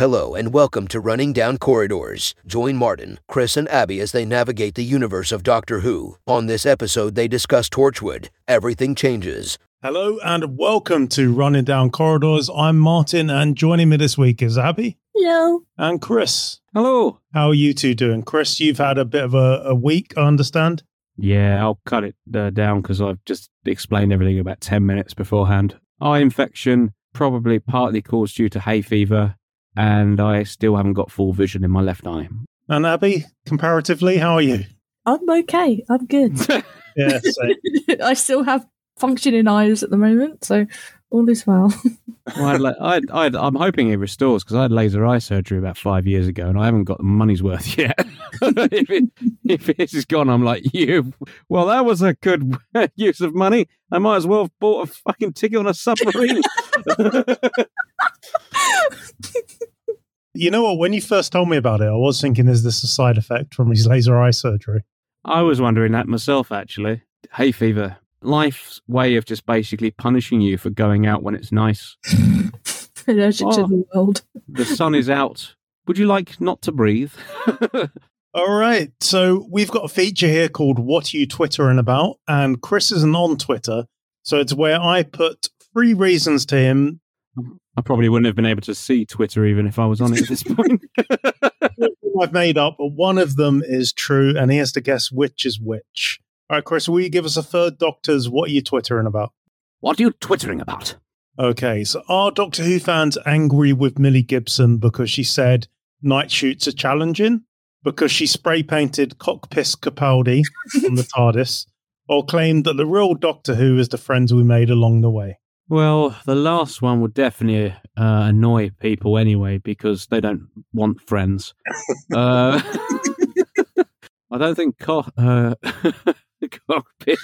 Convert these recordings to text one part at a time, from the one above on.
Hello, and welcome to Running Down Corridors. Join Martyn, Chris, and Abi as they navigate the universe of Doctor Who. On this episode, they discuss Torchwood. Everything changes. Hello and welcome to Running Down Corridors. I'm Martyn, and joining me this week is Abi Hello. and Chris. Hello. How are you two doing? Chris, you've had a bit of a, a week, I understand. Yeah, I'll cut it uh, down because I've just explained everything about 10 minutes beforehand. Eye infection, probably partly caused due to hay fever, and I still haven't got full vision in my left eye. And Abi, comparatively, how are you? I'm okay. I'm good. Yeah, same. I still have functioning eyes at the moment, so all is well. Well, I'd, like- I'd, I'd, I'm hoping it restores because I had laser eye surgery about five years ago and I haven't got the money's worth yet. if, it, if this is gone, I'm like, you, well, that was a good use of money. I might as well have bought a fucking ticket on a submarine. You know what? When you first told me about it, I was thinking, is this a side effect from his laser eye surgery? I was wondering that myself, actually. Hay fever. Life's way of just basically punishing you for going out when it's nice. Allergic Oh. to the world. The sun is out. Would you like not to breathe? All right. So we've got a feature here called What Are You Twittering About? And Chris isn't on Twitter. So it's where I put three reasons to him I probably wouldn't have been able to see Twitter even if I was on it at this point. I've made up, but one of them is true, and he has to guess which is which. All right, Chris, will you give us a third Doctor's What Are You Twittering About? what are you twittering about? Okay, so are Doctor Who fans angry with Millie Gibson because she said night shoots are challenging? Because she spray painted cockpiss Capaldi on the TARDIS? Or claimed that the real Doctor Who is the friends we made along the way? Well, the last one would definitely uh, annoy people anyway because they don't want friends. uh, I don't think co- uh, cockpit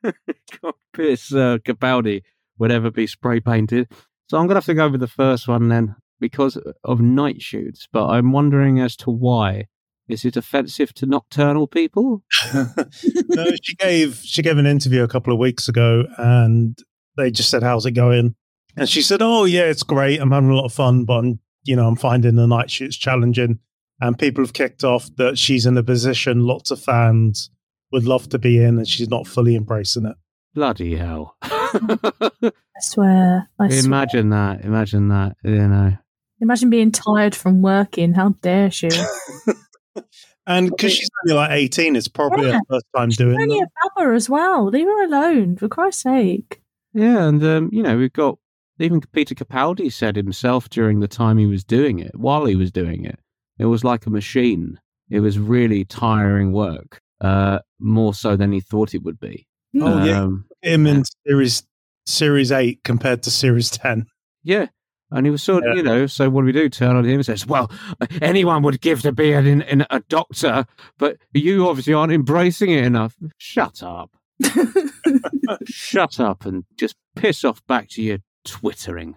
cockpit uh, Capaldi would ever be spray painted. So I'm gonna have to go with the first one then because of night shoots. But I'm wondering as to why. Is it offensive to nocturnal people? no, she gave she gave an interview a couple of weeks ago, and they just said, "How's it going?" And she said, "Oh yeah, it's great. I'm having a lot of fun, but I'm you know I'm finding the night shoots challenging." And people have kicked off that she's in a position lots of fans would love to be in, and she's not fully embracing it. Bloody hell! I swear. I swear. Imagine that. Imagine that. You know. Imagine being tired from working. How dare she? And because she's only like 18, it's probably Yeah. her first time doing Only that. a bummer as well. Leave her alone, for Christ's sake. Yeah, and um, you know we've got even Peter Capaldi said himself during the time he was doing it, while he was doing it, it was like a machine. It was really tiring work, uh, more so than he thought it would be. Oh, yeah. Um, Him in series series eight compared to series 10. yeah. And he was sort of, Yeah. you know, so what do we do? Turn on him and says, well, anyone would give to be an, an, a doctor, but you obviously aren't embracing it enough. Shut up. Shut up and just piss off back to your twittering.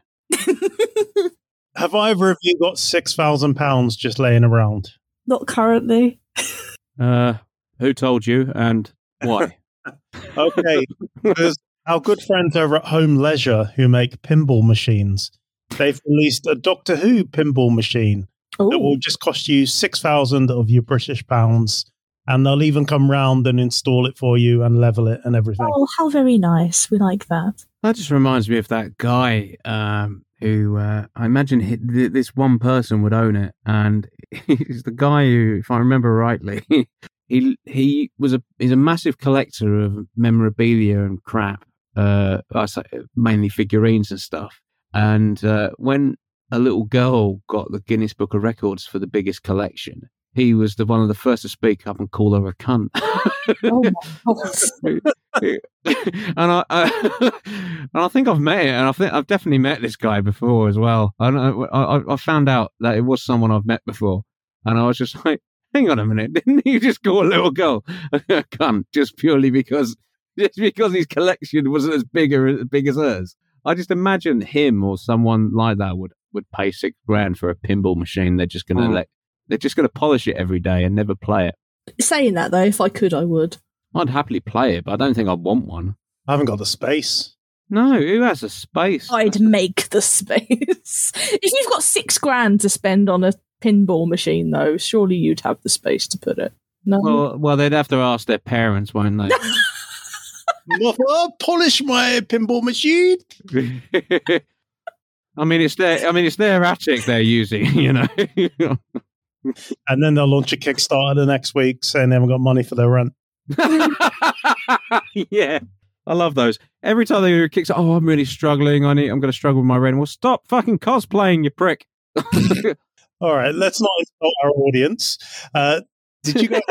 Have either of you got £6,000 just laying around? Not currently. Uh, who told you and why? Okay, because our good friends over at Home Leisure, who make pinball machines, they've released a Doctor Who pinball machine that will just cost you six thousand of your British pounds, and they'll even come round and install it for you and level it and everything. oh, how very nice. We like that. That just reminds me of that guy um, who uh, I imagine he, th- this one person would own it, and he's the guy who, if I remember rightly, he he was a he's a massive collector of memorabilia and crap, uh, I say mainly figurines and stuff. And uh, when a little girl got the Guinness Book of Records for the biggest collection, he was the one of the first to speak up and call her a cunt. Oh and I, I and I think I've met it, and I think I've definitely met this guy before as well. And I, I, I found out that it was someone I've met before, and I was just like, "Hang on a minute, didn't you just call a little girl a cunt just purely because just because his collection wasn't as big or as big as hers?" I just imagine him or someone like that would would pay six grand for a pinball machine. They're just gonna Mm. let they're just gonna polish it every day and never play it. Saying that though, if I could, I would. I'd happily play it, but I don't think I'd want one. I haven't got the space. No, who has a space? I'd make the space. if you've got six grand to spend on a pinball machine, though, surely you'd have the space to put it. No. Well, well, they'd have to ask their parents, won't they? Mother, polish my pinball machine. I mean, it's their. I mean, it's their attic they're using. You know. And then they'll launch a Kickstarter the next week saying they haven't got money for their rent. yeah, I love those. Every time they do a Kickstarter, oh, I'm really struggling. I need. I'm going to struggle with my rent. Well, stop fucking cosplaying, you prick. All right, let's not insult our audience. Uh, did you go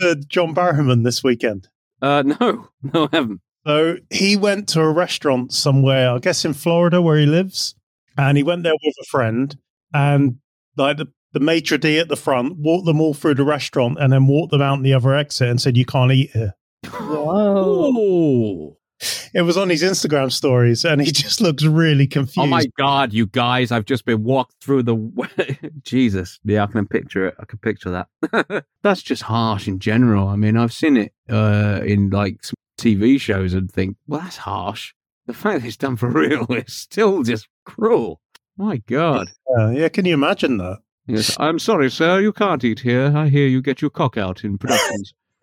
to John Barrowman this weekend? uh, no, no, I haven't. So he went to a restaurant somewhere, I guess in Florida where he lives, and he went there with a friend, and like the, the maitre d at the front walked them all through the restaurant and then walked them out in the other exit and said, "You can't eat here." Whoa. It was on his Instagram stories, and he just looks really confused. Oh my god, you guys! I've just been walked through the Jesus. Yeah, I can picture it. I can picture that. That's just harsh in general. I mean, I've seen it uh, in like TV shows and think, well, that's harsh. The fact that it's done for real is still just cruel. My God. Yeah, yeah, can you imagine that? Yes, I'm sorry, sir. You can't eat here. I hear you get your cock out in productions.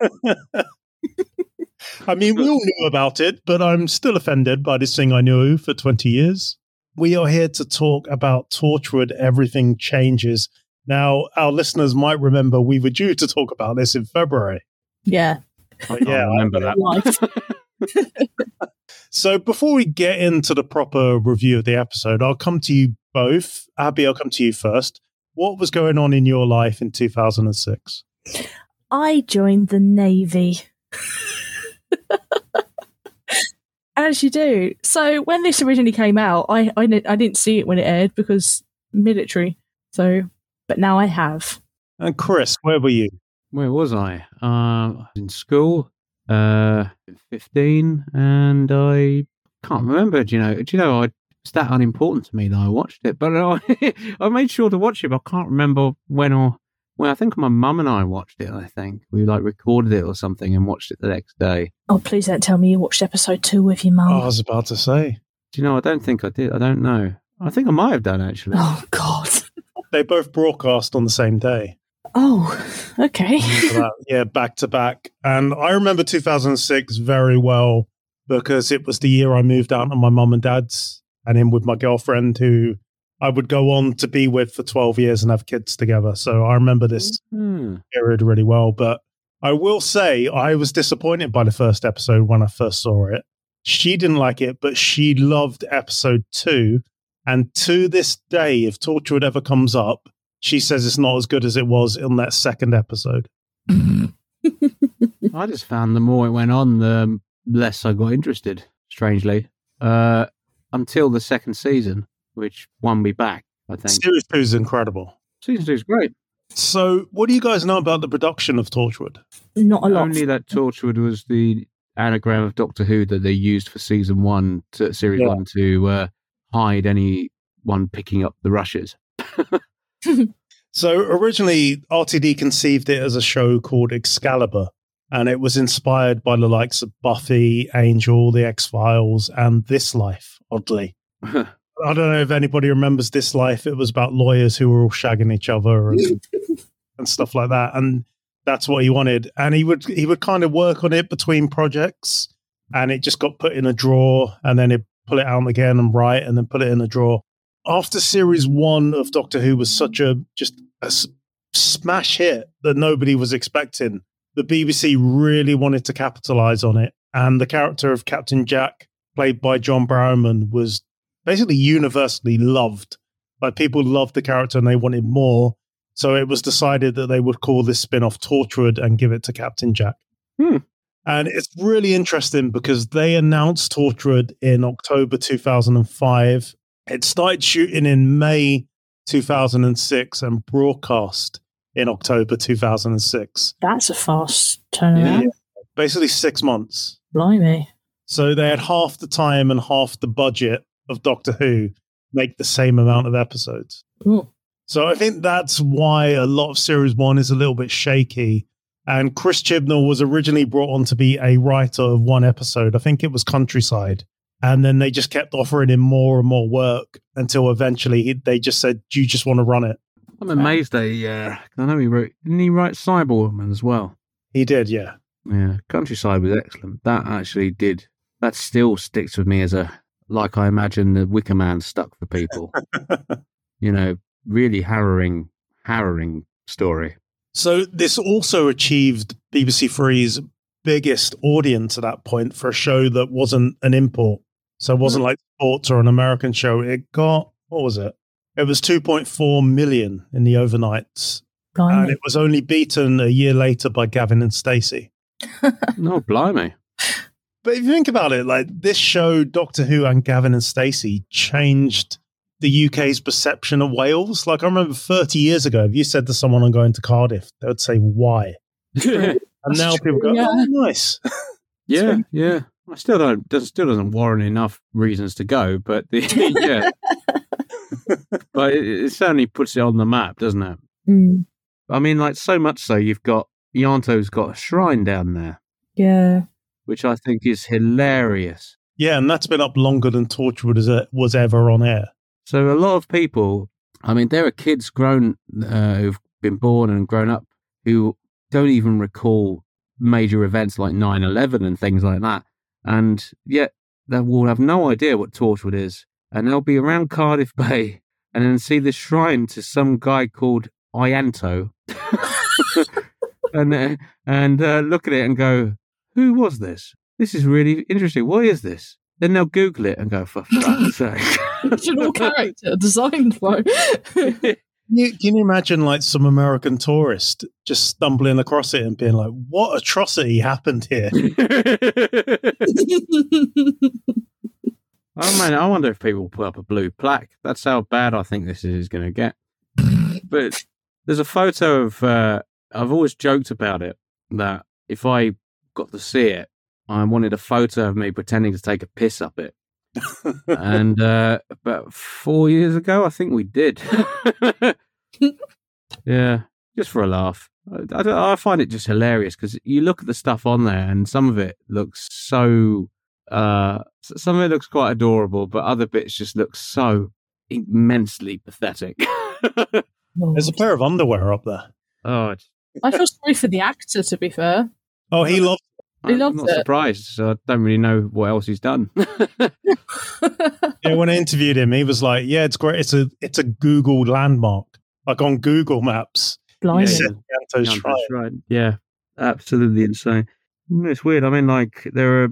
I mean, we all knew about it, but I'm still offended by this thing I knew for 20 years. We are here to talk about Torchwood Everything Changes. Now, our listeners might remember we were due to talk about this in February. Yeah. But yeah, I remember that. Life. So before we get into the proper review of the episode, I'll come to you both. Abi, I'll come to you first. What was going on in your life in 2006? I joined the Navy. As you do. So when this originally came out, I, I, I didn't see it when it aired because military. So, but now I have. And Chris, where were you? Where was I? Um, I was in school, uh, 15, and I can't remember. Do you know? Do you know? I, it's that unimportant to me that I watched it, but I, I made sure to watch it. But I can't remember when or well. I think my mum and I watched it. I think we like recorded it or something and watched it the next day. Oh, please don't tell me you watched episode two with your Oh, I was about to say. Do you know? I don't think I did. I don't know. I think I might have done actually. Oh, God. They both broadcast on the same day. Oh, okay. Yeah, back to back. And I remember 2006 very well because it was the year I moved out of my mum and dad's and him with my girlfriend who I would go on to be with for 12 years and have kids together. So I remember this Hmm. period really well. But I will say I was disappointed by the first episode when I first saw it. She didn't like it, but she loved episode two. And to this day, if Torchwood ever comes up, she says it's not as good as it was in that second episode. I just found the more it went on, the less I got interested. Strangely, uh, until the second season, which won me back. I think Series two is incredible. season two is great. So, what do you guys know about the production of Torchwood? Not a lot. Only that Torchwood was the anagram of Doctor Who that they used for season one, to, series Yeah. one, to uh, hide anyone picking up the rushes. So, originally, RTD conceived it as a show called Excalibur, and it was inspired by the likes of Buffy, Angel, The X Files, and This Life, oddly. I don't know if anybody remembers This Life. It was about lawyers who were all shagging each other and, and stuff like that. And that's what he wanted. And he would he would kind of work on it between projects, and it just got put in a drawer, and then he'd pull it out again and write, and then put it in a drawer. After series one of Doctor Who was such a just a smash hit that nobody was expecting, the BBC really wanted to capitalize on it. And the character of Captain Jack, played by John Barrowman, was basically universally loved. Like people loved the character and they wanted more. So it was decided that they would call this spin off Torchwood and give it to Captain Jack. Hmm. And it's really interesting because they announced Torchwood in October 2005. It started shooting in May 2006 and broadcast in October 2006. That's a fast turnaround. Yeah. Basically, six months. Blimey. So they had half the time and half the budget of Doctor Who make the same amount of episodes. Ooh. So I think that's why a lot of series one is a little bit shaky. And Chris Chibnall was originally brought on to be a writer of one episode. I think it was Countryside. And then they just kept offering him more and more work until eventually they just said, "Do you just want to run it?" I'm amazed they. Uh, I know he wrote. Didn't he write Cyberwoman as well? He did, yeah. Yeah, Countryside was excellent. That actually did. That still sticks with me as a like I imagine the Wicker Man stuck for people. you know, really harrowing, harrowing story. So this also achieved BBC Three's biggest audience at that point for a show that wasn't an import. So it wasn't like sports or an American show. It got what was it? It was 2.4 million in the overnights, and it was only beaten a year later by Gavin and Stacey. No, blimey. But if you think about it, like this show, Doctor Who and Gavin and Stacey changed the UK's perception of Wales. Like I remember 30 years ago, if you said to someone, I'm going to Cardiff, they would say, why? And now true, people go, yeah. oh, nice. yeah, yeah. I still don't. Still doesn't warrant enough reasons to go, but the, yeah. But it, it certainly puts it on the map, doesn't it? Mm, I mean, like so much so, you've got Ianto's got a shrine down there, yeah. which I think is hilarious. Yeah, and that's been up longer than Torchwood is, uh, was ever on air. So a lot of people, I mean, there are kids grown uh, who've been born and grown up who don't even recall major events like 9-11 and things like that. And yet they will have no idea what Torchwood is. And they'll be around Cardiff Bay and then see this shrine to some guy called Ianto. and uh, and uh, look at it and go, who was this? This is really interesting. What is this? Then they'll Google it and go, for fuck's sake. Original character designed by. You, can you imagine like some American tourist just stumbling across it and being like, what atrocity happened here? Oh man, I wonder if people put up a blue plaque. That's how bad I think this is going to get. But there's a photo of. Uh, I've always joked about it that if I got to see it, I wanted a photo of me pretending to take a piss up it. and uh, about four years ago, I think we did. yeah, just for a laugh. I, I, I find it just hilarious because you look at the stuff on there, and some of it looks so. Uh, some of it looks quite adorable, but other bits just look so immensely pathetic. There's a pair of underwear up there. oh, it's, I feel sorry for the actor, to be fair. Oh, he loved He I'm loves not it. surprised. So I don't really know what else he's done. Yeah, when I interviewed him, he was like, "Yeah, it's great. It's a it's a Google landmark, like on Google Maps." Blimey. Yeah, Yeah, that's right. Yeah, absolutely insane. It's weird. I mean, like there are.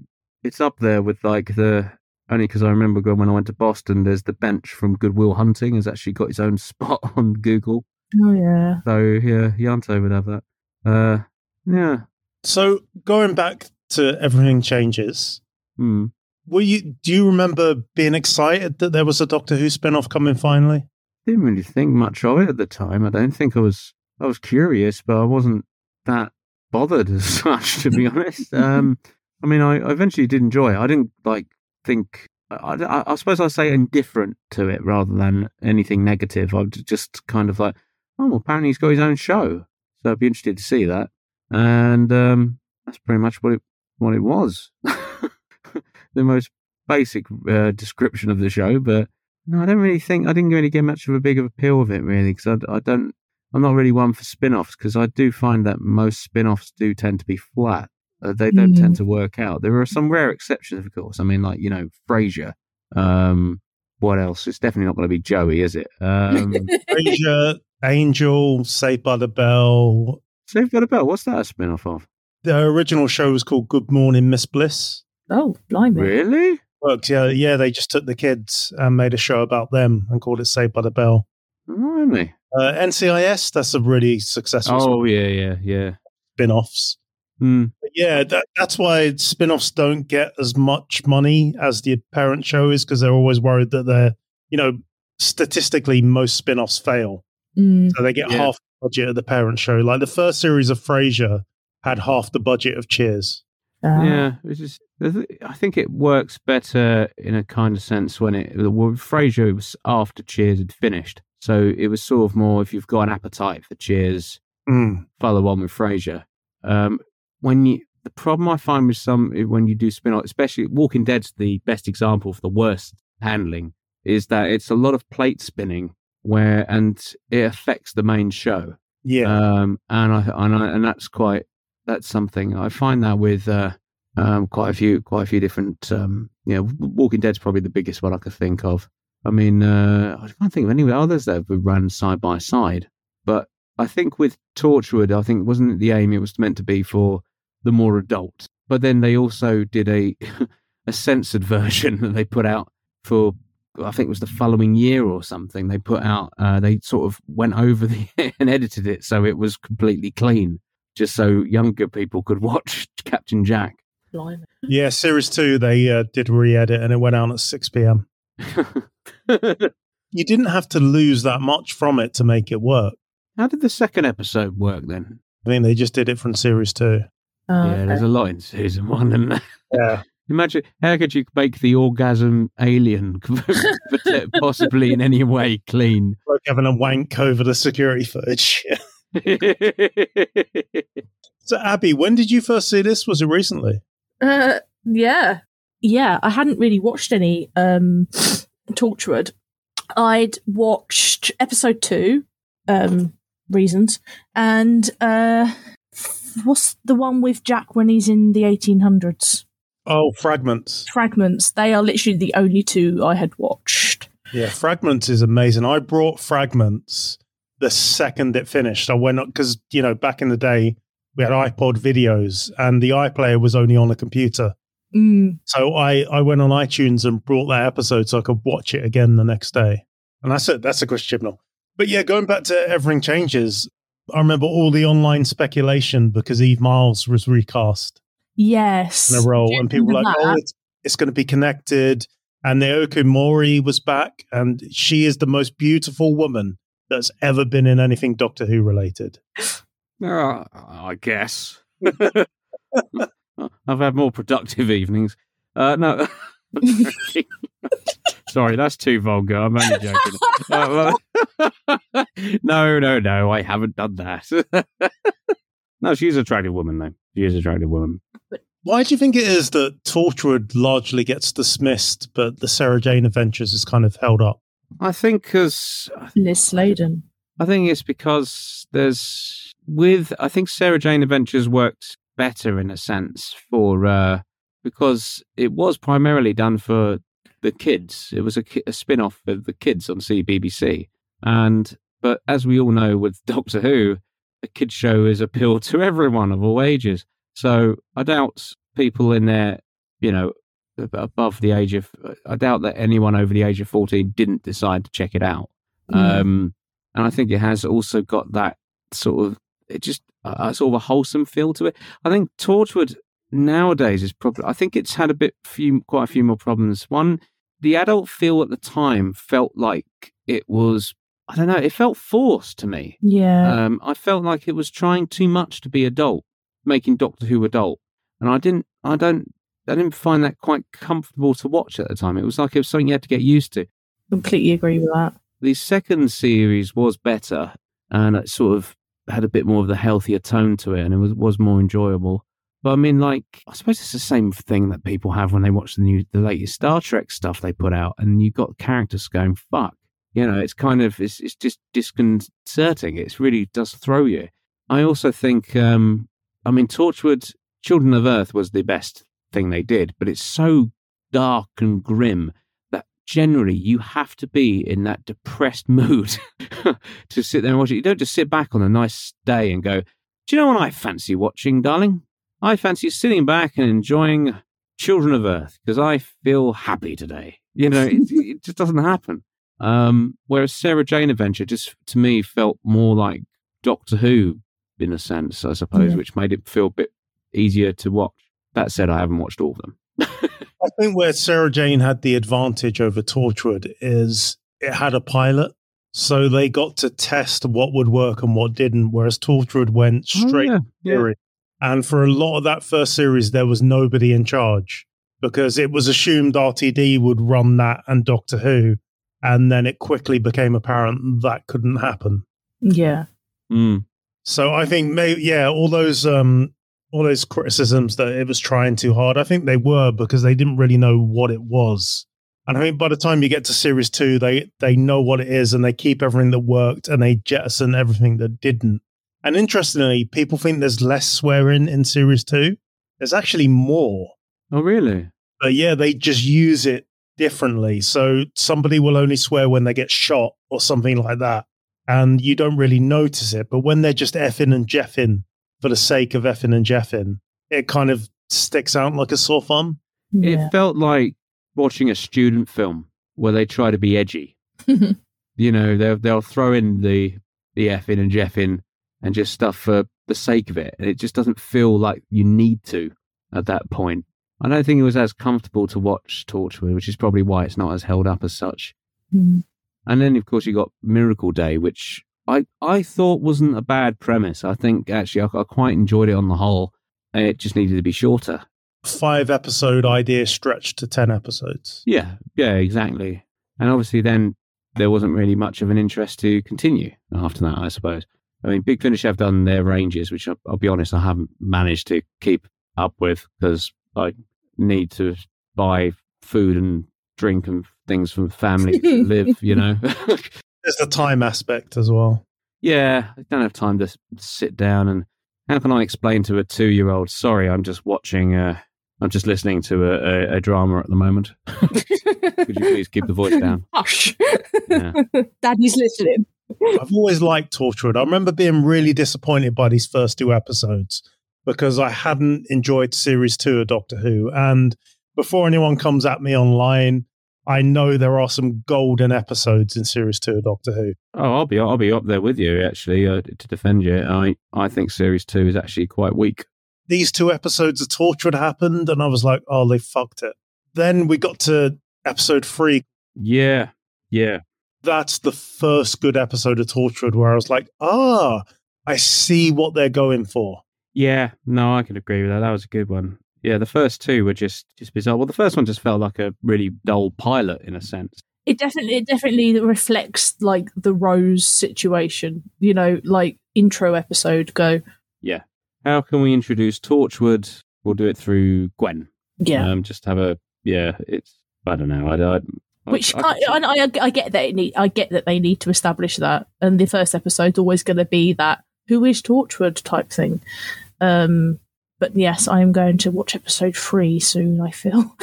It's up there with like the only because I remember going when I went to Boston. There's the bench from Good Will Hunting has actually got its own spot on Google. Oh, yeah. So yeah, Ianto would have that. Uh, yeah. So going back to everything changes. Hmm. Were you? Do you remember being excited that there was a Doctor Who spin-off coming finally? Didn't really think much of it at the time. I don't think I was. I was curious, but I wasn't that bothered as such, to be honest. Um, I mean, I, I eventually did enjoy it. I didn't like think. I, I, I suppose I say indifferent to it rather than anything negative. I was just kind of like, oh, well, apparently he's got his own show, so I'd be interested to see that. And um, that's pretty much what it what it was. the most basic uh, description of the show, but no, I don't really think I didn't really get much of a big of appeal of it really because I, I don't. I'm not really one for spin-offs because I do find that most spin-offs do tend to be flat. Uh, they don't Mm. tend to work out. There are some rare exceptions, of course. I mean, like you know, Frasier. Um, what else? It's definitely not going to be Joey, is it? Um, Frasier, Angel, Saved by the Bell. Saved by the Bell. What's that a spin-off of? The original show was called Good Morning Miss Bliss. Oh, blimey. Really? Worked, yeah, yeah. They just took the kids and made a show about them and called it Saved by the Bell. Blimey. Uh, NCIS, that's a really successful Oh yeah, yeah, yeah. spin-offs. Mm. Yeah, that, that's why spin-offs don't get as much money as the parent show is because they're always worried that they're, you know, statistically most spin-offs fail. Mm. So they get Yeah. half the budget of the parent show. Like the first series of Frasier had half the budget of Cheers. Ah. Yeah, it's just. I I think it works better in a kind of sense when it. Well, Frasier was after Cheers had finished, so it was sort of more if you've got an appetite for Cheers, Mm. follow on with Frasier. Um, when you the problem I find with some when you do spin off, especially Walking Dead's the best example for the worst handling, is that it's a lot of plate spinning where and it affects the main show. Yeah. Um, and I and I, and that's quite that's something I find that with uh, um, quite a few quite a few different um, you know Walking Dead's probably the biggest one I could think of. I mean, uh, I can't think of any others that have run side by side, but I think with Torchwood, I think wasn't it the aim? It was meant to be for the more adult, but then they also did a a censored version that they put out for I think it was the following year or something. They put out, uh, they sort of went over the and edited it so it was completely clean, just so younger people could watch Captain Jack. Blimey. Yeah, series two, they uh, did re edit and it went out at 6 p.m. You didn't have to lose that much from it to make it work. How did the second episode work then? I mean, they just did it from series two. Oh, yeah, there's a lot in season one, and Yeah. imagine how could you make the orgasm alien possibly in any way clean? Like having a wank over the security footage. so, Abi, when did you first see this? Was it recently? Uh, yeah, yeah. I hadn't really watched any um, Torchwood. I'd watched episode two, um, reasons, and uh, what's the one with Jack when he's in the eighteen hundreds? Oh, Fragments. Fragments. They are literally the only two I had watched. Yeah, Fragments is amazing. I brought Fragments the second it finished. I went up because, you know, back in the day, we had iPod videos and the iPlayer was only on a computer. Mm. So I, I went on iTunes and brought that episode so I could watch it again the next day. And that's it. That's a Chris Chibnall. But yeah, going back to Everything Changes, I remember all the online speculation because Eve Miles was recast Yes. in a role, and people were like, Remember "Oh, it's, it's going to be connected." And Naoko Mori was back, and she is the most beautiful woman that's ever been in anything Doctor Who related. Uh, I guess. I've had more productive evenings. Uh, no. Sorry, that's too vulgar. I'm only joking. No, no, no. I haven't done that. no, she's an attractive woman, though. She is an attractive woman. Why do you think it is that Torchwood largely gets dismissed, but the Sarah Jane Adventures is kind of held up? I think because Liz Sladen. I think it's because there's with I think Sarah Jane Adventures worked better in a sense for uh because it was primarily done for the kids. It was a, a spin-off of the kids on CBBC. And but as we all know with Doctor Who, a kids show is appealed to everyone of all ages. So I doubt people in there, you know, above the age of I doubt that anyone over the age of 14 didn't decide to check it out. Mm. Um and I think it has also got that sort of it just a sort of a wholesome feel to it. I think Torchwood nowadays is probably I think it's had a bit few quite a few more problems. One, the adult feel at the time felt like it was I don't know, it felt forced to me. Yeah. Um, I felt like it was trying too much to be adult, making Doctor Who adult, and I didn't. I don't. I didn't find that quite comfortable to watch at the time. It was like it was something you had to get used to. Completely agree with that. The second series was better, and it sort of had a bit more of the healthier tone to it, and it was was more enjoyable. But I mean, like, I suppose it's the same thing that people have when they watch the new, the latest Star Trek stuff they put out, and you've got characters going, "Fuck," you know. It's kind of, it's, it's just disconcerting. It really does throw you. I also think, um, I mean, Torchwood, Children of Earth was the best thing they did, but it's so dark and grim that generally you have to be in that depressed mood to sit there and watch it. You don't just sit back on a nice day and go, Do you know what I fancy watching, darling? I fancy sitting back and enjoying Children of Earth because I feel happy today. You know, it, it just doesn't happen. Um, whereas Sarah Jane Adventure just to me felt more like Doctor Who in a sense, I suppose, Yeah. which made it feel a bit easier to watch. That said, I haven't watched all of them. I think where Sarah Jane had the advantage over Torchwood is it had a pilot. So they got to test what would work and what didn't, whereas Torchwood went straight Oh, yeah, yeah. Theory. And for a lot of that first series, there was nobody in charge because it was assumed RTD would run that and Doctor Who. And then it quickly became apparent that couldn't happen. Yeah. Mm. So I think, maybe, yeah, all those um, all those criticisms that it was trying too hard. I think they were because they didn't really know what it was. And I think by the time you get to series two, they they know what it is and they keep everything that worked and they jettison everything that didn't. And interestingly, people think there's less swearing in series two. There's actually more. Oh, really? But yeah, they just use it differently. So somebody will only swear when they get shot or something like that. And you don't really notice it. But when they're just effing and jeffing for the sake of effing and jeffing, it kind of sticks out like a sore thumb. Yeah. It felt like watching a student film where they try to be edgy. you know, they'll they'll throw in the the F in and Jeff in and just stuff for the sake of it. And it just doesn't feel like you need to at that point. I don't think it was as comfortable to watch Torchwood, which is probably why it's not as held up as such. Mm. And then, of course, you got Miracle Day, which I, I thought wasn't a bad premise. I think actually I, I quite enjoyed it on the whole. It just needed to be shorter. Five episode idea stretched to 10 episodes. Yeah, yeah, exactly. And obviously, then there wasn't really much of an interest to continue after that, I suppose. I mean, Big Finish have done their ranges, which I'll, I'll be honest, I haven't managed to keep up with because I need to buy food and drink and things from family to live, you know. There's the time aspect as well. yeah, I don't have time to sit down and how can I explain to a two year old, sorry, I'm just watching, uh, I'm just listening to a, a, a drama at the moment. Could you please keep the voice down? Hush. Yeah. Daddy's listening. I've always liked Torchwood. I remember being really disappointed by these first two episodes because I hadn't enjoyed series two of Doctor Who. And before anyone comes at me online, I know there are some golden episodes in series two of Doctor Who. Oh, I'll be I'll be up there with you actually uh, to defend you. I I think series two is actually quite weak. These two episodes of Torchwood happened, and I was like, oh, they fucked it. Then we got to episode three. Yeah, yeah, That's the first good episode of Torchwood where I was like, ah, I see what they're going for. yeah. No, I can agree with that. That was a good one. Yeah, the first two were just just bizarre. Well, the first one just felt like a really dull pilot in a sense. It definitely, it definitely reflects like the Rose situation. You know, like intro episode. Go. Yeah. How can we introduce Torchwood? We'll do it through Gwen. Yeah. Um, just have a yeah. It's I don't know. I, I, Which I, I, I, I, I get that it need, I get that they need to establish that, and the first episode's always going to be that who is Torchwood type thing. Um, but yes, I am going to watch episode three soon. I feel.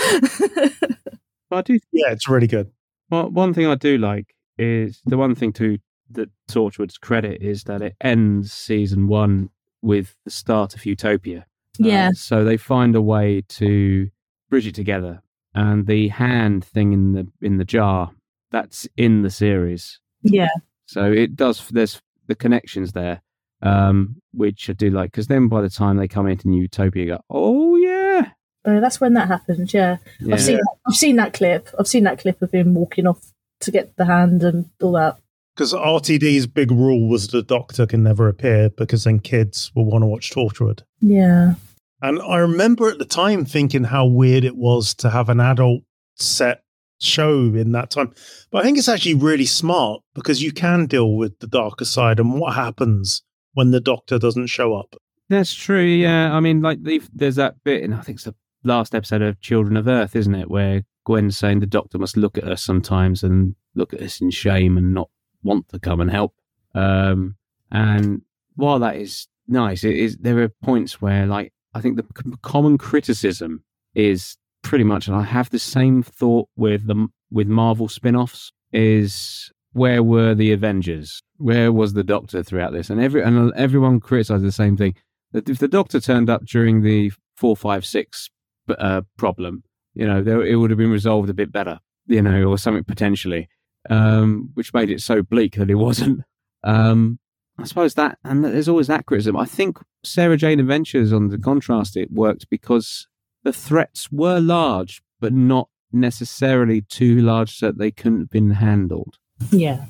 I do Yeah, it's really good. Well, one thing I do like is the one thing to that Torchwood's credit is that it ends season one with the start of Utopia. Uh, Yeah. so they find a way to bridge it together, and the hand thing in the in the jar that's in the series. yeah, So it does. There's the connections there, um, which I do like because then by the time they come into Utopia, you go, oh yeah, uh, that's when that happens. Yeah. yeah. I've seen I've seen that clip. I've seen that clip of him walking off to get the hand and all that. Because RTD's big rule was the Doctor can never appear because then kids will want to watch Torchwood. Yeah. And I remember at the time thinking how weird it was to have an adult set show in that time. But I think it's actually really smart because you can deal with the darker side and what happens when the Doctor doesn't show up. That's true. Yeah, I mean, like there's that bit, and I think it's the last episode of Children of Earth, isn't it, where Gwen's saying the Doctor must look at us sometimes and look at us in shame and not want to come and help. Um, and while that is nice, it is there are points where, like, I think the c- common criticism is pretty much, and I have the same thought with the with Marvel spin-offs is where were the Avengers? Where was the Doctor throughout this? And every and everyone criticized the same thing. That if the Doctor turned up during the four, five, six uh, problem, you know, there, it would have been resolved a bit better, you know, or something potentially, um, which made it so bleak that it wasn't. Um, I suppose that, and there's always that criticism. I think Sarah Jane Adventures, on the contrast, it worked because the threats were large, but not necessarily too large so that they couldn't have been handled. Yeah.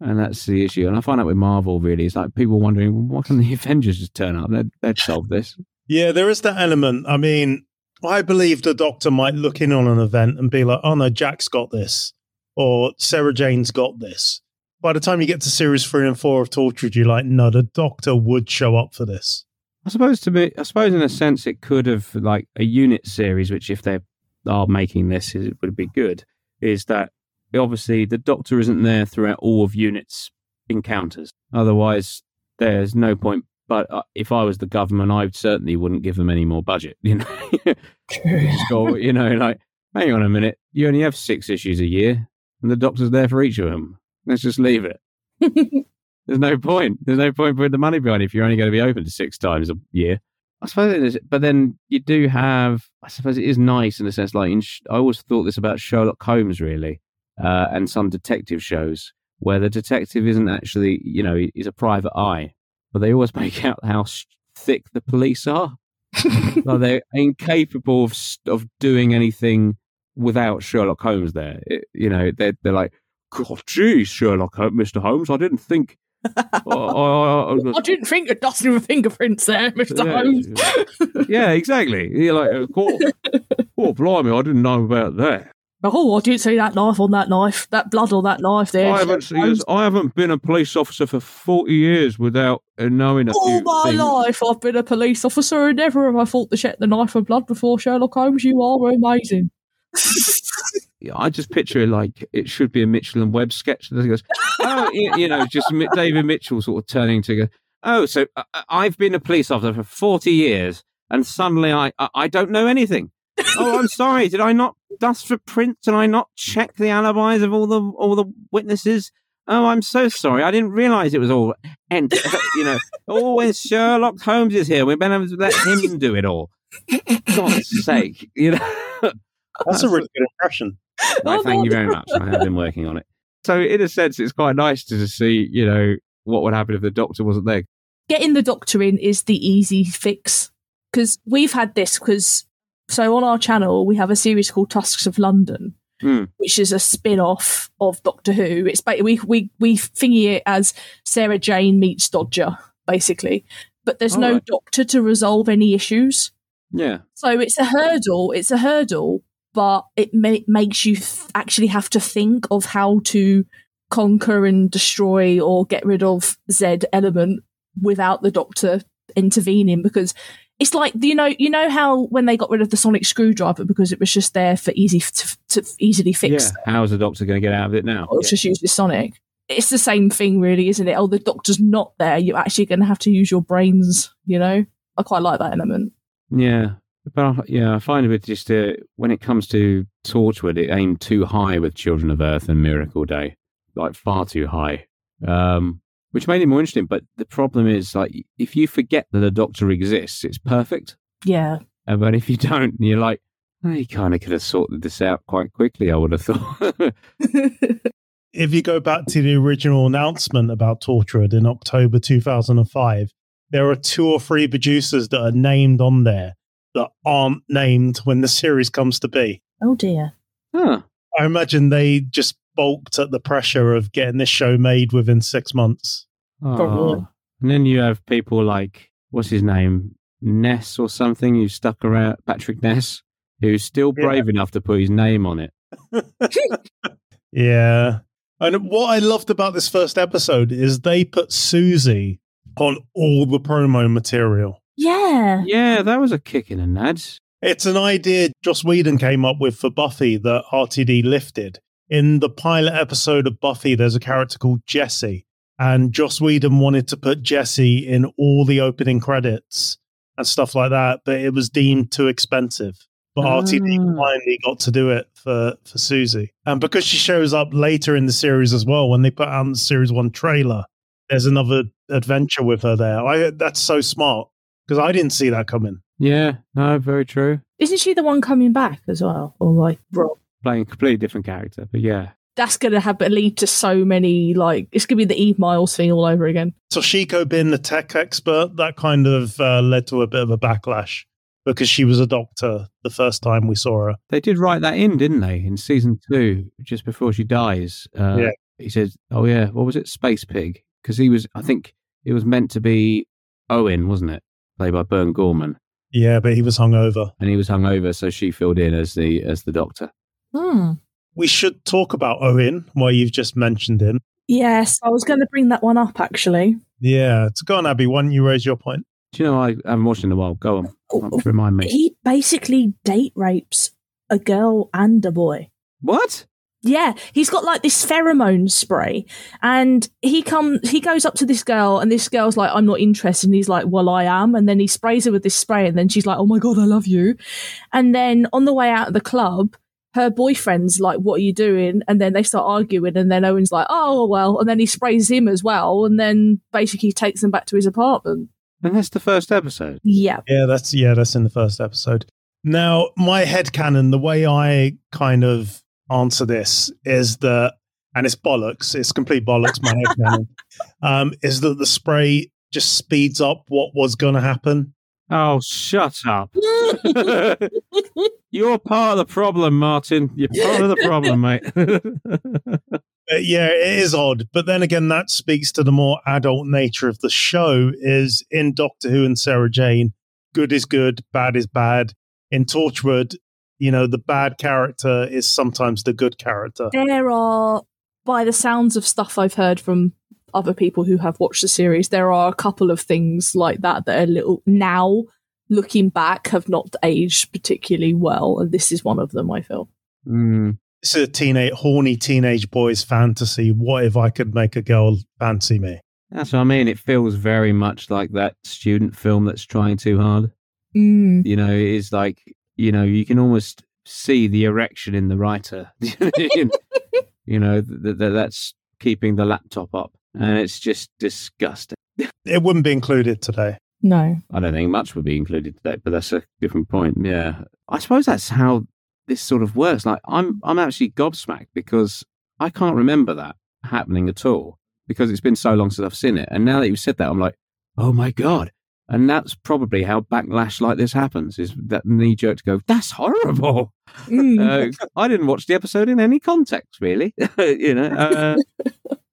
And that's the issue. And I find out with Marvel, really, it's like people wondering, well, why can the Avengers just turn up? They'd, they'd solve this. Yeah, there is that element. I mean, I believe the Doctor might look in on an event and be like, oh no, Jack's got this, or Sarah Jane's got this. By the time you get to series three and four of Torchwood, you're like, no, the Doctor would show up for this. I suppose to be, I suppose in a sense, it could have like a unit series, which if they are making this, it would be good. Is that obviously the Doctor isn't there throughout all of units encounters. Otherwise, there's no point. But uh, if I was the government, I certainly wouldn't give them any more budget. You know, so, you know, like hang on a minute, you only have six issues a year, and the Doctor's there for each of them. Let's just leave it. There's no point. There's no point putting the money behind it if you're only going to be open six times a year. I suppose it is, but then you do have. I suppose it is nice in a sense. Like in, I always thought this about Sherlock Holmes, really, uh, and some detective shows where the detective isn't actually, you know, he's a private eye, but they always make out how thick the police are. like they're incapable of of doing anything without Sherlock Holmes there. It, you know, they're they're like, God, geez, Sherlock, Holmes, Mister Holmes, I didn't think I, I, I, didn't think of dusting with fingerprints there, Mr. Yeah, Holmes. yeah, exactly. You're like, oh, oh, blimey, I didn't know about that. Oh, I didn't see that knife on that knife, that blood on that knife there. I haven't, seen, I haven't been a police officer for 40 years without uh, knowing a All my things. life I've been a police officer and never have I thought to check the knife for blood before Sherlock Holmes. You are amazing. I just picture it like it should be a Mitchell and Webb sketch. That goes, oh, you, know, just David Mitchell sort of turning to go, oh, so uh, uh, I've been a police officer for 40 years and suddenly I, I, I don't know anything. oh, I'm sorry. Did I not dust for prints? Did I not check the alibis of all the all the witnesses? Oh, I'm so sorry. I didn't realize it was all. And you know, always Sherlock Holmes is here. We better to let him do it all. God's sake, you know. That's a really good impression. No, thank you very much. I have been working on it. So, in a sense, it's quite nice to see, you know, what would happen if the doctor wasn't there. Getting the doctor in is the easy fix because we've had this because so on our channel we have a series called Tusks of London, hmm. which is a spin-off of Doctor Who. It's we we we thingy it as Sarah Jane meets Dodger, basically, but there's no right. doctor to resolve any issues. Yeah. So it's a hurdle. It's a hurdle but it ma- makes you th- actually have to think of how to conquer and destroy or get rid of Z element without the Doctor intervening because it's like you know you know how when they got rid of the sonic screwdriver because it was just there for easy to, to easily fix. Yeah, how's the Doctor going to get out of it now? Or yeah. just use the sonic. It's the same thing, really, isn't it? Oh, the Doctor's not there. You're actually going to have to use your brains. You know, I quite like that element. Yeah, but yeah, I find it just uh, when it comes to Torchwood, it aimed too high with Children of Earth and Miracle Day, like far too high, um, which made it more interesting. But the problem is, like, if you forget that a Doctor exists, it's perfect. Yeah. Uh, but if you don't, you're like, oh, you kind of could have sorted this out quite quickly. I would have thought. if you go back to the original announcement about Torchwood in October 2005, there are two or three producers that are named on there that aren't named when the series comes to be. Oh dear. Huh. I imagine they just balked at the pressure of getting this show made within six months. Oh. And then you have people like, what's his name? Ness or something who stuck around, Patrick Ness, who's still brave yeah. enough to put his name on it. yeah. And what I loved about this first episode is they put Susie on all the promo material. Yeah. Yeah, that was a kick in the nads. It's an idea Joss Whedon came up with for Buffy that RTD lifted. In the pilot episode of Buffy, there's a character called Jesse, and Joss Whedon wanted to put Jesse in all the opening credits and stuff like that, but it was deemed too expensive. But RTD ah. finally got to do it for, for Susie. And because she shows up later in the series as well, when they put out the series one trailer, there's another adventure with her there. I, that's so smart because I didn't see that coming. Yeah, no, very true. Isn't she the one coming back as well, or like Rob playing a completely different character? But yeah, that's going to have lead to so many like it's going to be the Eve Miles thing all over again. So Shiko being the tech expert that kind of uh, led to a bit of a backlash because she was a doctor the first time we saw her. They did write that in, didn't they, in season two, just before she dies? Uh, yeah. He said, "Oh yeah, what was it, Space Pig?" Because he was, I think, it was meant to be Owen, wasn't it? Played by Burn Gorman. Yeah, but he was hungover, and he was hungover, so she filled in as the as the doctor. Hmm. We should talk about Owen while you've just mentioned him. Yes, I was going to bring that one up actually. Yeah, to go on, Abi. Why don't you raise your point? Do you know I haven't watched in a while? Go on, remind me. He basically date rapes a girl and a boy. What? Yeah, he's got like this pheromone spray, and he comes. He goes up to this girl, and this girl's like, "I'm not interested." And he's like, "Well, I am." And then he sprays her with this spray, and then she's like, "Oh my god, I love you." And then on the way out of the club, her boyfriend's like, "What are you doing?" And then they start arguing, and then Owen's like, "Oh well," and then he sprays him as well, and then basically takes them back to his apartment. And that's the first episode. Yeah, Yeah, that's yeah, that's in the first episode. Now, my head canon, the way I kind of answer this is that, and it's bollocks, it's complete bollocks. My head canon um, is that the spray just speeds up what was going to happen. Oh, shut up! You're part of the problem, Martyn. You're part of the problem, mate. Uh, yeah, it is odd, but then again, that speaks to the more adult nature of the show. Is in Doctor Who and Sarah Jane, good is good, bad is bad. In Torchwood, you know, the bad character is sometimes the good character. there are, by the sounds of stuff I've heard from other people who have watched the series, there are a couple of things like that that are little now looking back have not aged particularly well, and this is one of them. I feel. Mm. It's a teenage, horny teenage boy's fantasy. What if I could make a girl fancy me? That's what I mean. It feels very much like that student film that's trying too hard. Mm. You know, it is like, you know, you can almost see the erection in the writer. you know, that that that's keeping the laptop up. And it's just disgusting. It wouldn't be included today. No. I don't think much would be included today, but that's a different point. Yeah. I suppose that's how this sort of works. Like I'm I'm actually gobsmacked because I can't remember that happening at all because it's been so long since I've seen it. And now that you've said that, I'm like, oh my God. And that's probably how backlash like this happens is that knee jerk to go, that's horrible. Mm. Uh, I didn't watch the episode in any context, really. you know, uh,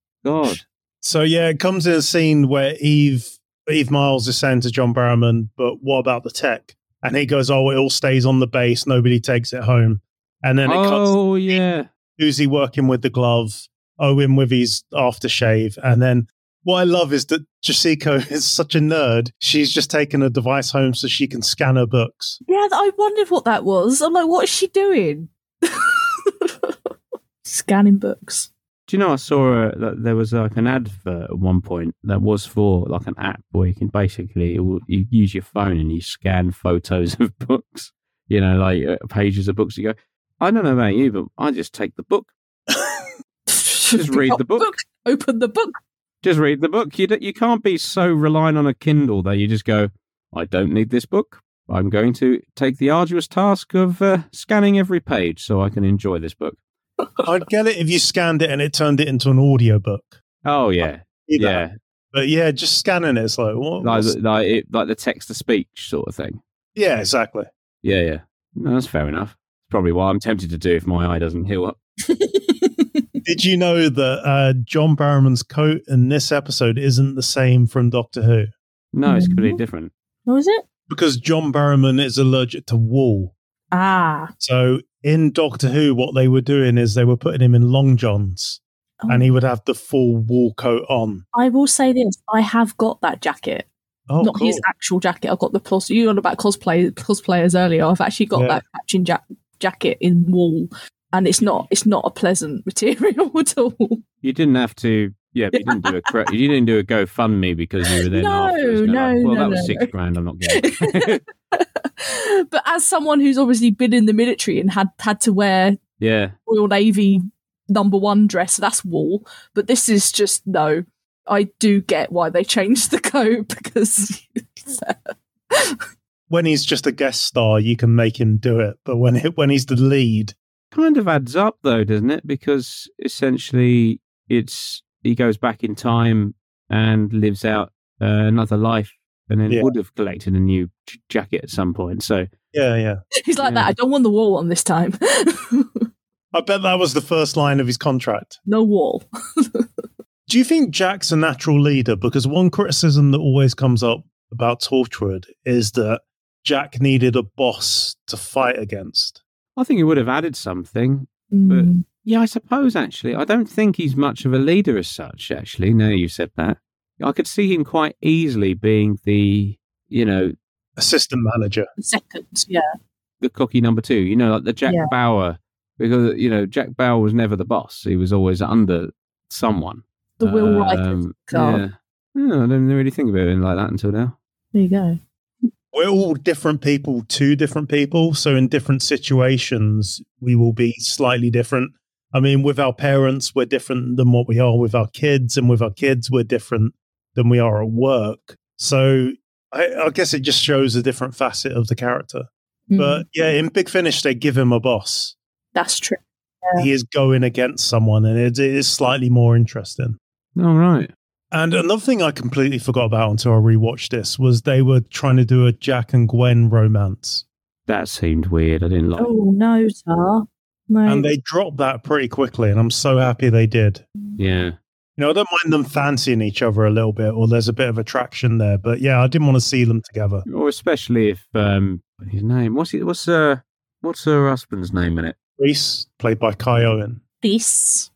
God. So yeah, it comes in a scene where Eve Eve Miles is saying to John Barrowman, "But what about the tech?" And he goes, "Oh, it all stays on the base. Nobody takes it home." And then it cuts Oh, yeah. Suzie working with the glove, Owen with his aftershave, and then what I love is that Jessica is such a nerd. She's just taken a device home so she can scan her books. Yeah, I wondered what that was. I'm like, what is she doing? Scanning books. Do you know I saw a, that there was like an advert at one point that was for like an app where you can basically it will- you use your phone and you scan photos of books, you know, like uh, pages of books. You go, I don't know about you, but I just take the book, Just read the book. Open the book. Just read the book. You don't, you can't be so reliant on a Kindle that you just go, I don't need this book. I'm going to take the arduous task of uh, scanning every page so I can enjoy this book. I'd get it if you scanned it and it turned it into an audiobook. Oh yeah, yeah, But yeah, just scanning it, it's like, what? like the- like it, like the text to speech sort of thing. yeah, exactly. Yeah, yeah. No, that's fair enough. It's probably what I'm tempted to do if my eye doesn't heal up. Did you know that uh, John Barrowman's coat in this episode isn't the same from Doctor Who? No, it's completely different. What was it? Because John Barrowman is allergic to wool. Ah. So in Doctor Who, what they were doing is they were putting him in long johns Oh. and he would have the full wool coat on. I will say this: I have got that jacket, Oh, not cool. his actual jacket. I've got the plus. You on about cosplay cosplayers earlier. I've actually got Yeah. that matching ja- jacket in wool, and it's not it's not a pleasant material at all. You didn't have to. Yeah, you didn't do a cre- you didn't do a GoFundMe because you were then No, afterwards going no, like, well, no, that was no, six no. grand. I'm not getting. but as someone who's obviously been in the military and had had to wear yeah, Royal Navy number one dress, that's wool. But this is just no. I do get why they changed the coat because when he's just a guest star, you can make him do it. But when it, when he's the lead, kind of adds up though, doesn't it? Because essentially, it's he goes back in time and lives out uh, another life, and then Yeah. would have collected a new j- jacket at some point. So yeah, yeah. he's like Yeah. that. I don't want the wall on this time. I bet that was the first line of his contract. no wall. Do you think Jack's a natural leader? Because one criticism that always comes up about Torchwood is that Jack needed a boss to fight against. I think he would have added something. Mm. Yeah, I suppose actually. I don't think he's much of a leader as such, actually, now you said that. I could see him quite easily being the you know, Assistant manager. Seconds, yeah. the cocky number two. You know, like the Jack Yeah. Bauer, because you know Jack Bauer was never the boss. He was always under someone. The Will Wright Um, card. Yeah. Yeah, I didn't really think about it like that until now. There you go. We're all different people to different people. So in different situations, we will be slightly different. I mean, with our parents, we're different than what we are with our kids, and with our kids, we're different than we are at work. So I, I guess it just shows a different facet of the character. Mm, But yeah, in Big Finish, they give him a boss. that's true. He is going against someone, and it, it is slightly more interesting. All right. And another thing I completely forgot about until I rewatched this was they were trying to do a Jack and Gwen romance. That seemed weird. I didn't like. Oh no, Tar. No. And they dropped that pretty quickly, and I'm so happy they did. Yeah. You know, I don't mind them fancying each other a little bit, or there's a bit of attraction there. But yeah, I didn't want to see them together. Or especially if um his name what's it what's uh what's her husband's name in it? Rhys, played by Kai Owen. this.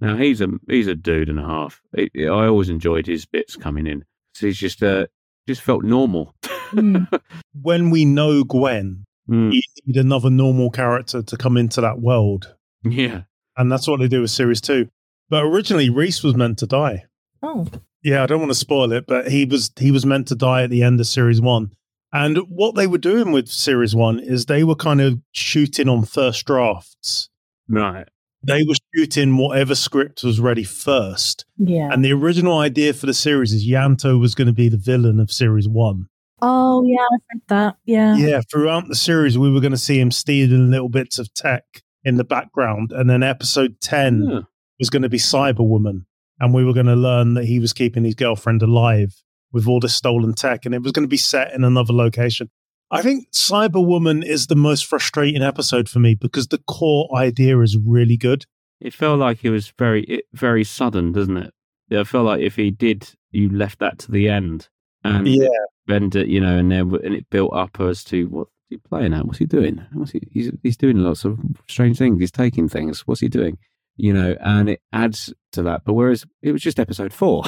Now he's a he's a dude and a half. I I always enjoyed his bits coming in. So he's just uh just felt normal. Mm. When we know Gwen, Mm, you need another normal character to come into that world. yeah. And that's what they do with series two. But originally, Rhys was meant to die. Oh. Yeah, I don't want to spoil it, but he was he was meant to die at the end of series one. And what they were doing with series one is they were kind of shooting on first drafts. Right. They were shooting whatever script was ready first. Yeah. And the original idea for the series is Ianto was going to be the villain of series one. oh yeah, I've read that. Yeah. Yeah, throughout the series, we were going to see him stealing little bits of tech in the background. And then episode 10 Yeah. was going to be Cyberwoman. And we were going to learn that he was keeping his girlfriend alive with all this stolen tech. And it was going to be set in another location. I think Cyberwoman is the most frustrating episode for me because the core idea is really good. It felt like it was very it, very sudden, doesn't it? Yeah, I felt like if he did, you left that to the end, and Yeah. and uh, you know, and then and it built up as to what he playing at? What's he doing? What's he? He's he's doing lots of strange things. He's taking things. What's he doing? You know, and it adds to that. But whereas it was just episode four,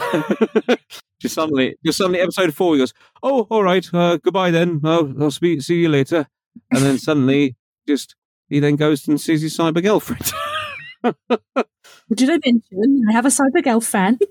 just suddenly, just suddenly, episode four, he goes, "Oh, all right, uh, goodbye then. I'll, I'll speak, see you later." And then suddenly, just he then goes and sees his cyber girlfriend. Did I mention I have a cyber girlfriend?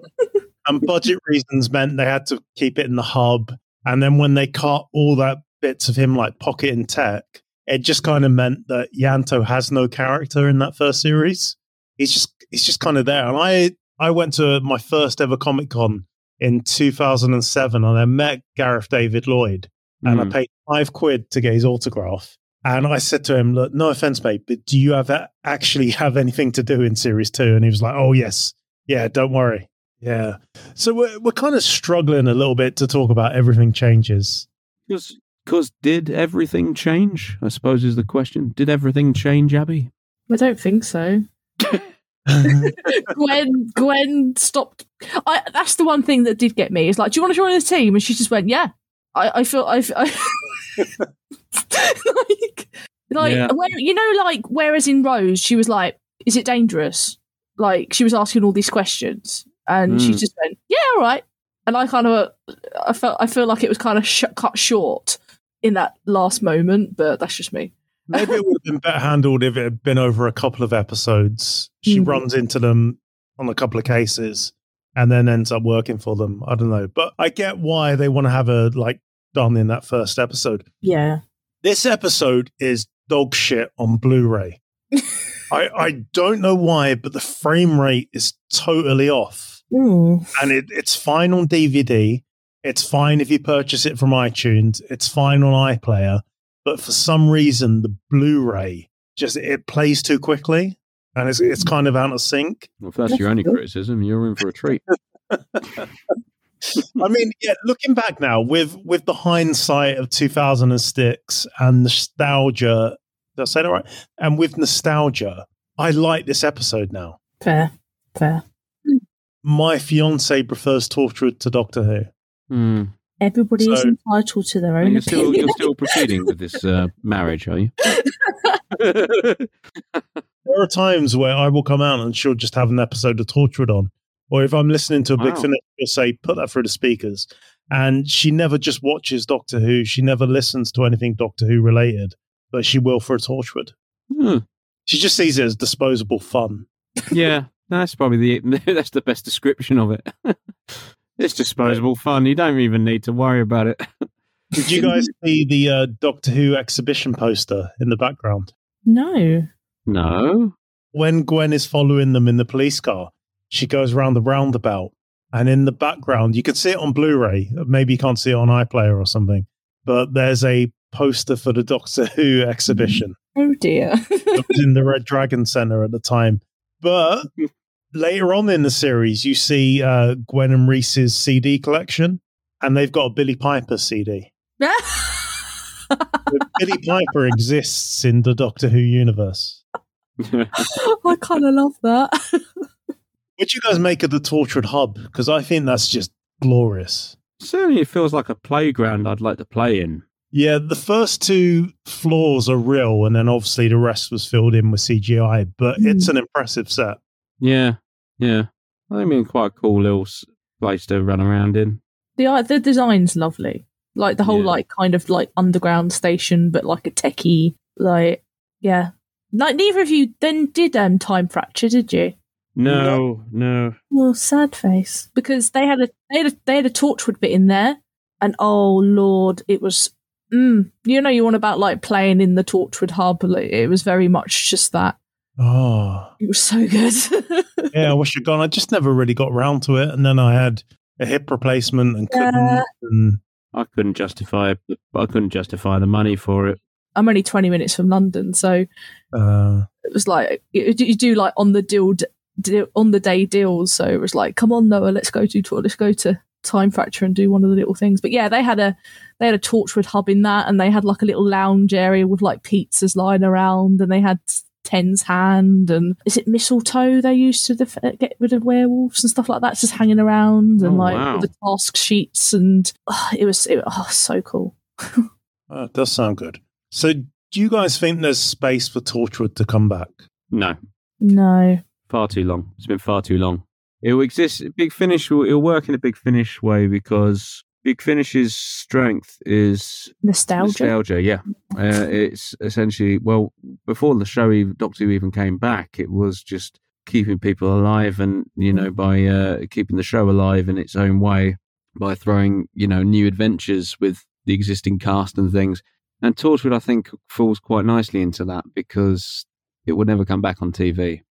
and budget reasons meant they had to keep it in the hub. And then when they cut all that bits of him like pocket and tech, it just kind of meant that Ianto has no character in that first series. He's just he's just kind of there. And I I went to my first ever Comic Con in 2007 and I met Gareth David Lloyd and I Mm. paid five quid to get his autograph. And I said to him, "Look, no offense, mate, but do you have actually have anything to do in series two? And he was like, "Oh yes, yeah, don't worry, yeah." So we're we're kind of struggling a little bit to talk about everything changes. Because, because did everything change? I suppose is the question. Did everything change, Abi? I don't think so. Gwen Gwen stopped. I that's the one thing that did get me. Is like, do you want to join the team? And she just went, yeah. I, I feel I, I like like Yeah. where, you know like whereas in Rose she was like, is it dangerous? Like she was asking all these questions, and she Mm. just went, yeah, all right. And I kind of I felt I feel like it was kind of sh- cut short in that last moment, but that's just me. Maybe it would have been better handled if it had been over a couple of episodes. She Mhm. runs into them on a couple of cases and then ends up working for them. I don't know, but I get why they want to have her like done in that first episode. Yeah. This episode is dog shit on Blu-ray. I, I don't know why, but the frame rate is totally off. Mm. And it, it's fine on DVD. It's fine if you purchase it from iTunes. It's fine on iPlayer. But for some reason, the Blu-ray just it plays too quickly, and it's it's kind of out of sync. Well, if that's your only criticism, you're in for a treat. I mean, yeah, looking back now with with the hindsight of 2006 and nostalgia, did I say that right? And with nostalgia, I like this episode now. Fair. Fair. My fiance prefers Torchwood to Doctor Who. Hmm. Everybody is So- entitled to their own You're still, you're still proceeding with this uh, marriage, are you? There are times where I will come out and she'll just have an episode of Torchwood on. Or if I'm listening to a big Wow. finish, she'll say, put that through the speakers. And she never just watches Doctor Who. She never listens to anything Doctor Who related, but she will for a Torchwood. Hmm. She just sees it as disposable fun. Yeah, that's probably the that's the best description of it. it's disposable fun. You don't even need to worry about it. Did you guys see the uh, Doctor Who exhibition poster in the background? No. No. When Gwen is following them in the police car, she goes round the roundabout, and in the background, you can see it on Blu ray. Maybe you can't see it on iPlayer or something, but there's a poster for the Doctor Who exhibition. Oh dear. It was in the Red Dragon Center at the time. But later on in the series, you see uh, Gwen and Rhys's CD collection, and they've got a Billie Piper CD. Billie Piper exists in the Doctor Who universe. I kind of love that. What do you guys make of the Torchwood Hub? Because I think that's just glorious. Certainly, it feels like a playground I'd like to play in. Yeah, the first two floors are real, and then obviously the rest was filled in with CGI, but Mm. it's an impressive set. Yeah, yeah. I mean, quite a cool little place to run around in. the uh, the design's lovely. Like the whole Yeah. like kind of like underground station, but like a techie. Like yeah. Like neither of you then did um time fracture, did you? No, no. Well, sad face because they had a they had a they had a Torchwood bit in there, and oh lord, it was. Mm, you know, you want about like playing in the Torchwood hub. Like, it was very much just that. Oh, It was so good. yeah, I wish I'd gone. I just never really got round to it. And then I had a hip replacement and couldn't. Yeah. And I couldn't justify. I couldn't justify the money for it. I'm only 20 minutes from London, so uh, it was like you, you do like on the deal, deal on the day deals. So it was like, come on, Noah, let's go to let's go to Time Fracture and do one of the little things. But yeah, they had a they had a Torchwood hub in that, and they had like a little lounge area with like pizzas lying around, and they had Ten's hand and is it mistletoe they used to def- uh, get rid of werewolves and stuff like that, just hanging around, and Oh, like wow. the task sheets, and oh, it was it, oh so cool. oh, it does sound good. So, do you guys think there's space for Torchwood to come back? No, No, far too long. It's been far too long. It will exist. Big Finish will it'll work in a Big Finish way because Big Finish's strength is nostalgia. nostalgia. Yeah, uh, it's essentially well before the show, even, Doctor Who even came back. It was just keeping people alive, and you know by uh, keeping the show alive in its own way by throwing you know new adventures with the existing cast and things. And Torchwood, I think, falls quite nicely into that because it would never come back on TV.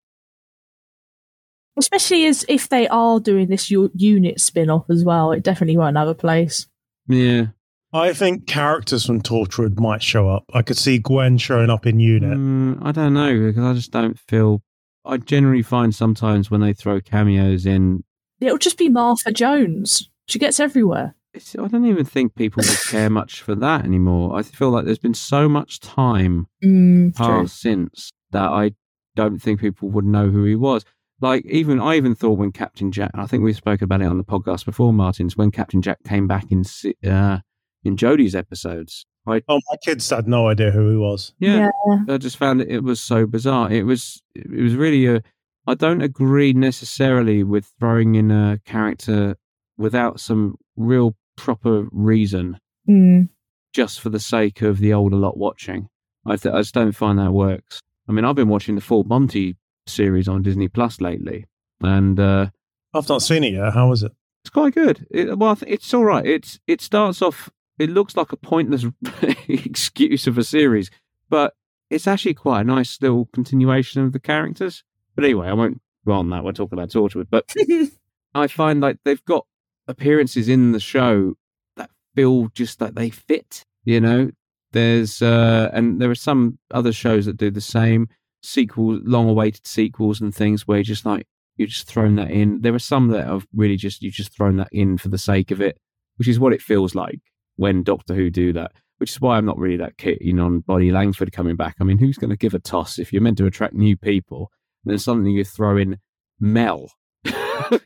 Especially as if they are doing this u- unit spin off as well, it definitely won't have a place. Yeah, I think characters from Torchwood might show up. I could see Gwen showing up in Unit. Mm, I don't know because I just don't feel. I generally find sometimes when they throw cameos in, It'll just be Martha Jones. She gets everywhere. it's, I don't even think people would care much for that anymore. I feel like there's been so much time Mm, passed since that I don't think people would know who he was. Like even I even thought when Captain Jack, I think we spoke about it on the podcast before, Martins, when Captain Jack came back in si- uh, in Jodie's episodes. I Oh, my kids had no idea who he was. yeah, I just found it, it was so bizarre. It was it was really a. I don't agree necessarily with throwing in a character without some real proper reason, Mm. just for the sake of the older lot watching. I, th- I just don't find that works. I mean, I've been watching the Full Monty series on Disney Plus lately, and uh, I've not seen it yet. How is it? it's quite good. It, well, it's all right. It's it starts off. It looks like a pointless excuse of a series, but it's actually quite a nice little continuation of the characters. But anyway, I won't go on that. We're talking about Torchwood, but I find like they've got appearances in the show that feel just like they fit. You know, there's uh, and there are some other shows that do the same sequels, long-awaited sequels and things where you're just like you're just thrown that in. There are some that have really just you've just thrown that in for the sake of it, which is what it feels like when Doctor Who do that. Which is why I'm not really that keen on Bonnie Langford coming back. I mean, who's going to give a toss if you're meant to attract new people? And then suddenly you throw in Mel, a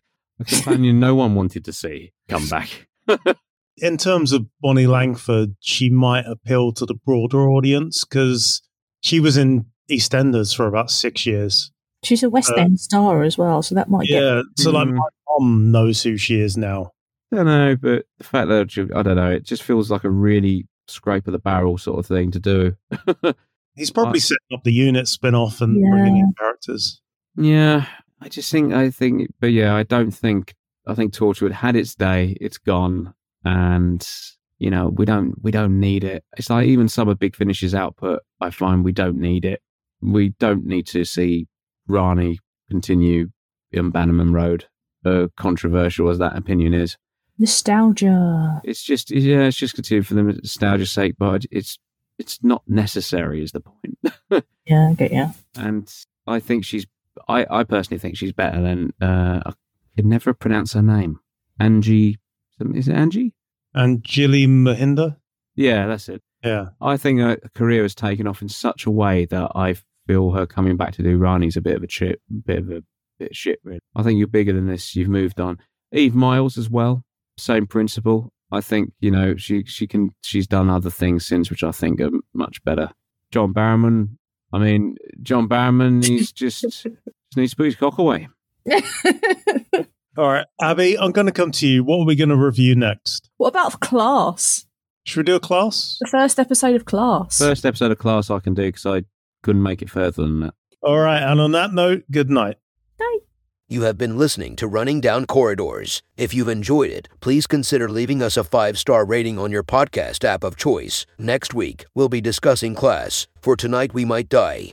companion no one wanted to see come back. In terms of Bonnie Langford, she might appeal to the broader audience because she was in EastEnders for about six years. She's a West Uh, End star as well, so that might get. Yeah, so like Mm. my mom knows who she is now. I don't know, but the fact that she- I don't know, it just feels like a really scrape of the barrel sort of thing to do. He's probably Uh, setting up the unit spin off and Yeah. bringing in characters. yeah, I just think I think, but yeah, I don't think I think Torchwood had its day. It's gone, and you know we don't we don't need it. It's like even some of Big Finish's output, I find we don't need it. We don't need to see Rani continue in Bannerman Road. Uh, controversial as that opinion is. Nostalgia. it's just yeah, it's just continued for the nostalgia's sake, but it's it's not necessary is the point. Yeah, I get you. and I think she's I, I personally think she's better than uh I can never pronounce her name. Angie is it Angie? And Jilly Mahinda? Yeah, that's it. Yeah. I think her career has taken off in such a way that I feel her coming back to do Rani's a bit of a chip, a bit of a bit of shit. Really, I think you're bigger than this. You've moved on. Eve Miles as well, same principle. I think you know she she can she's done other things since which I think are much better. John Barrowman. I mean, John Barrowman. He's just, just needs to put his cock away. All right, Abi, I'm going to come to you. What are we going to review next? what about Class? Should we do a class? The first episode of Class. First episode of class I can do because I couldn't make it further than that. All right, and on that note, good night. Bye. You have been listening to Running Down Corridors. If you've enjoyed it, please consider leaving us a five star rating on your podcast app of choice. Next week, we'll be discussing Class. For Tonight We Might Die.